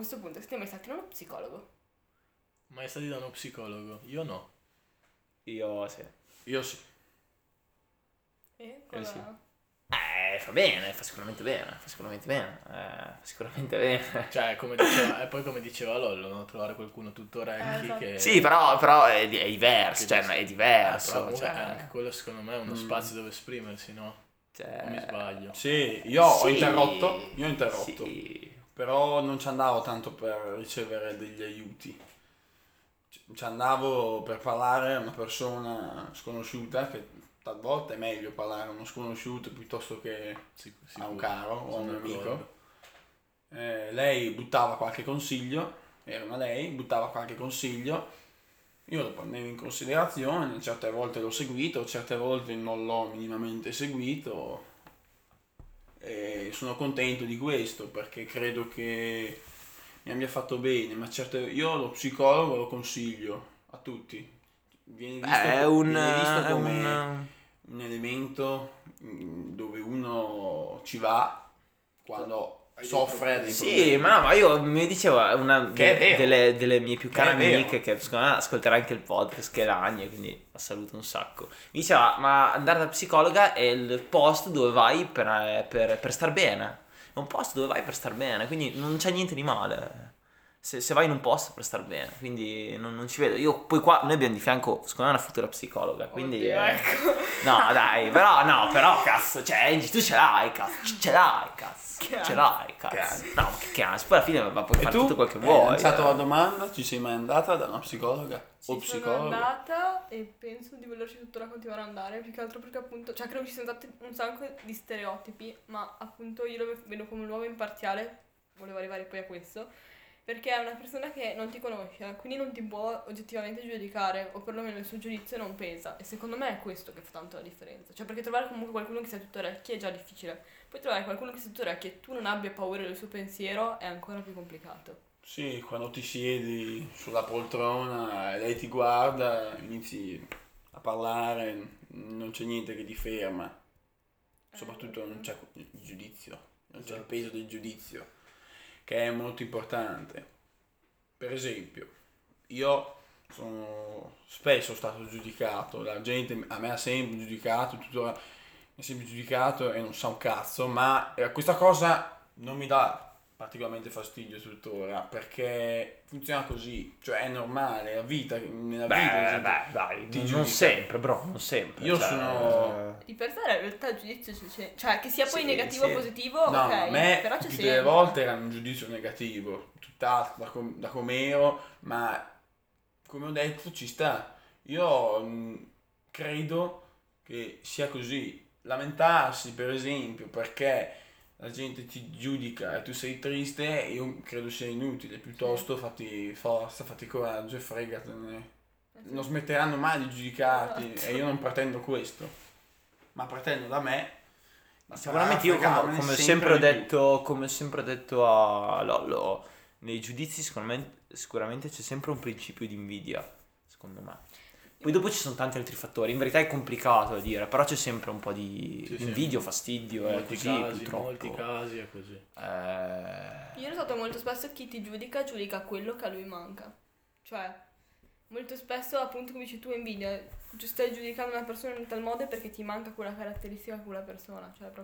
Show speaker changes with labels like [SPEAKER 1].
[SPEAKER 1] questo punto, siete mai stati da uno psicologo?
[SPEAKER 2] Mai stati da uno psicologo? Io no.
[SPEAKER 3] Io sì.
[SPEAKER 4] Io sì.
[SPEAKER 1] Eh,
[SPEAKER 3] Eh, sì.
[SPEAKER 1] cosa-
[SPEAKER 3] Eh, fa bene, fa sicuramente bene, fa sicuramente bene, eh, fa sicuramente bene.
[SPEAKER 2] Cioè, come diceva, e poi come diceva Lollo, no? trovare qualcuno tutto
[SPEAKER 1] Eh,
[SPEAKER 2] orecchi
[SPEAKER 1] esatto.
[SPEAKER 2] che...
[SPEAKER 3] Sì, però, però è, è diverso, cioè è
[SPEAKER 2] Eh,
[SPEAKER 3] diverso.
[SPEAKER 2] però comunque
[SPEAKER 3] cioè,
[SPEAKER 2] anche quello secondo me è uno
[SPEAKER 4] Mm.
[SPEAKER 2] spazio dove esprimersi, no?
[SPEAKER 3] cioè-
[SPEAKER 2] O mi sbaglio?
[SPEAKER 4] Sì, io ho
[SPEAKER 3] Sì,
[SPEAKER 4] interrotto. Io ho interrotto.
[SPEAKER 3] sì.
[SPEAKER 4] Però non ci andavo tanto per ricevere degli aiuti. Ci- andavo per parlare a una persona sconosciuta, che talvolta è meglio parlare a uno sconosciuto piuttosto che a un caro o a un amico. Eh, lei buttava qualche consiglio, era una lei, buttava qualche consiglio, io lo prendevo in considerazione, certe volte l'ho seguito, certe volte non l'ho minimamente seguito e sono contento di questo perché credo che mi abbia fatto bene, ma certe, io lo psicologo lo consiglio a tutti. Viene visto,
[SPEAKER 3] Beh, è un,
[SPEAKER 4] viene visto come
[SPEAKER 3] un-
[SPEAKER 4] un elemento mm, dove uno ci va quando soffre dei
[SPEAKER 3] Sì,
[SPEAKER 4] problemi.
[SPEAKER 3] ma no, ma io mi dicevo una
[SPEAKER 4] vero.
[SPEAKER 3] delle, delle mie più care
[SPEAKER 4] Che
[SPEAKER 3] amiche che secondo me ascolterà anche il podcast che è Ragna, quindi la saluto un sacco. Mi diceva, ma andare da psicologa è il posto dove vai per, per, per star bene. È un posto dove vai per star bene, quindi non c'è niente di male. Se, se vai in un posto per star bene, quindi non, non ci vedo. Io poi qua noi abbiamo di fianco, secondo me, una futura psicologa. Quindi.
[SPEAKER 1] Oddio,
[SPEAKER 3] eh,
[SPEAKER 1] ecco.
[SPEAKER 3] No, dai, però, no, però, cazzo, cioè, tu ce l'hai, cazzo, ce l'hai, cazzo,
[SPEAKER 1] Che
[SPEAKER 3] ce l'hai, cazzo.
[SPEAKER 4] Cazzo.
[SPEAKER 3] No, ma che cazzo, poi alla fine va, puoi
[SPEAKER 4] E
[SPEAKER 3] fare
[SPEAKER 4] tu,
[SPEAKER 3] tutto quel che
[SPEAKER 4] hai
[SPEAKER 3] vuoi.
[SPEAKER 4] lanciato
[SPEAKER 3] eh.
[SPEAKER 4] la domanda, ci sei mai andata da una psicologa o
[SPEAKER 1] Ci sono andata e penso di volerci tuttora continuare ad andare, più che altro perché appunto, cioè credo ci siano stati un sacco di stereotipi, ma appunto io lo vedo come un uomo imparziale, volevo arrivare poi a questo, perché è una persona che non ti conosce, quindi non ti può oggettivamente giudicare, o perlomeno il suo giudizio non pesa, e secondo me è questo che fa tanto la differenza, cioè perché trovare comunque qualcuno che sia tutto orecchi è già difficile, poi trovare qualcuno che sia tutto orecchi e tu non abbia paura del suo pensiero è ancora più complicato.
[SPEAKER 4] Sì, quando ti siedi sulla poltrona e lei ti guarda, inizi a parlare, non c'è niente che ti ferma. Soprattutto non c'è il giudizio, non c'è il
[SPEAKER 2] Esatto.
[SPEAKER 4] peso del giudizio, che è molto importante. Per esempio, io sono spesso stato giudicato, la gente a me ha sempre giudicato, tuttora mi ha sempre giudicato e non sa un cazzo, ma eh, questa cosa non mi dà particolarmente fastidio tuttora perché funziona così, cioè è normale, la vita, nella vita la
[SPEAKER 3] Beh,
[SPEAKER 4] gente-
[SPEAKER 3] beh, dai,
[SPEAKER 4] ti
[SPEAKER 3] non
[SPEAKER 4] giudica.
[SPEAKER 3] sempre, bro, non sempre.
[SPEAKER 4] Io
[SPEAKER 3] cioè,
[SPEAKER 4] sono-
[SPEAKER 1] Di per sé in realtà il giudizio c'è, cioè che sia poi
[SPEAKER 3] Sì,
[SPEAKER 1] negativo o
[SPEAKER 3] sì.
[SPEAKER 1] positivo,
[SPEAKER 4] No,
[SPEAKER 1] ok,
[SPEAKER 4] a me
[SPEAKER 1] però c'è
[SPEAKER 4] più
[SPEAKER 1] sempre.
[SPEAKER 4] delle volte era un giudizio negativo, tutt'altro da, com- da com'ero, ma come ho detto ci sta. Io mh, credo che sia così. Lamentarsi, per esempio, perché la gente ti giudica e tu sei triste, io credo sia inutile. Piuttosto fatti forza, fatti coraggio e fregatene. Non smetteranno mai di giudicarti
[SPEAKER 1] Esatto.
[SPEAKER 4] e io non pretendo questo. Ma pretendo da me.
[SPEAKER 3] Ma Sicuramente io come, come sempre ho detto, come ho sempre detto a Lollo, nei giudizi sicuramente, sicuramente c'è sempre un principio di invidia, secondo me. Poi dopo ci sono tanti altri fattori, in verità è complicato da dire, però c'è sempre un po' di
[SPEAKER 2] Sì, sì.
[SPEAKER 3] invidia o fastidio,
[SPEAKER 2] In
[SPEAKER 3] è così
[SPEAKER 2] casi, in
[SPEAKER 3] purtroppo.
[SPEAKER 2] molti casi è così.
[SPEAKER 3] Eh,
[SPEAKER 1] Io ho notato molto spesso chi ti giudica, giudica quello che a lui manca. Cioè, molto spesso appunto come dici tu invidia, tu stai giudicando una persona in tal modo perché ti manca quella caratteristica quella persona, cioè proprio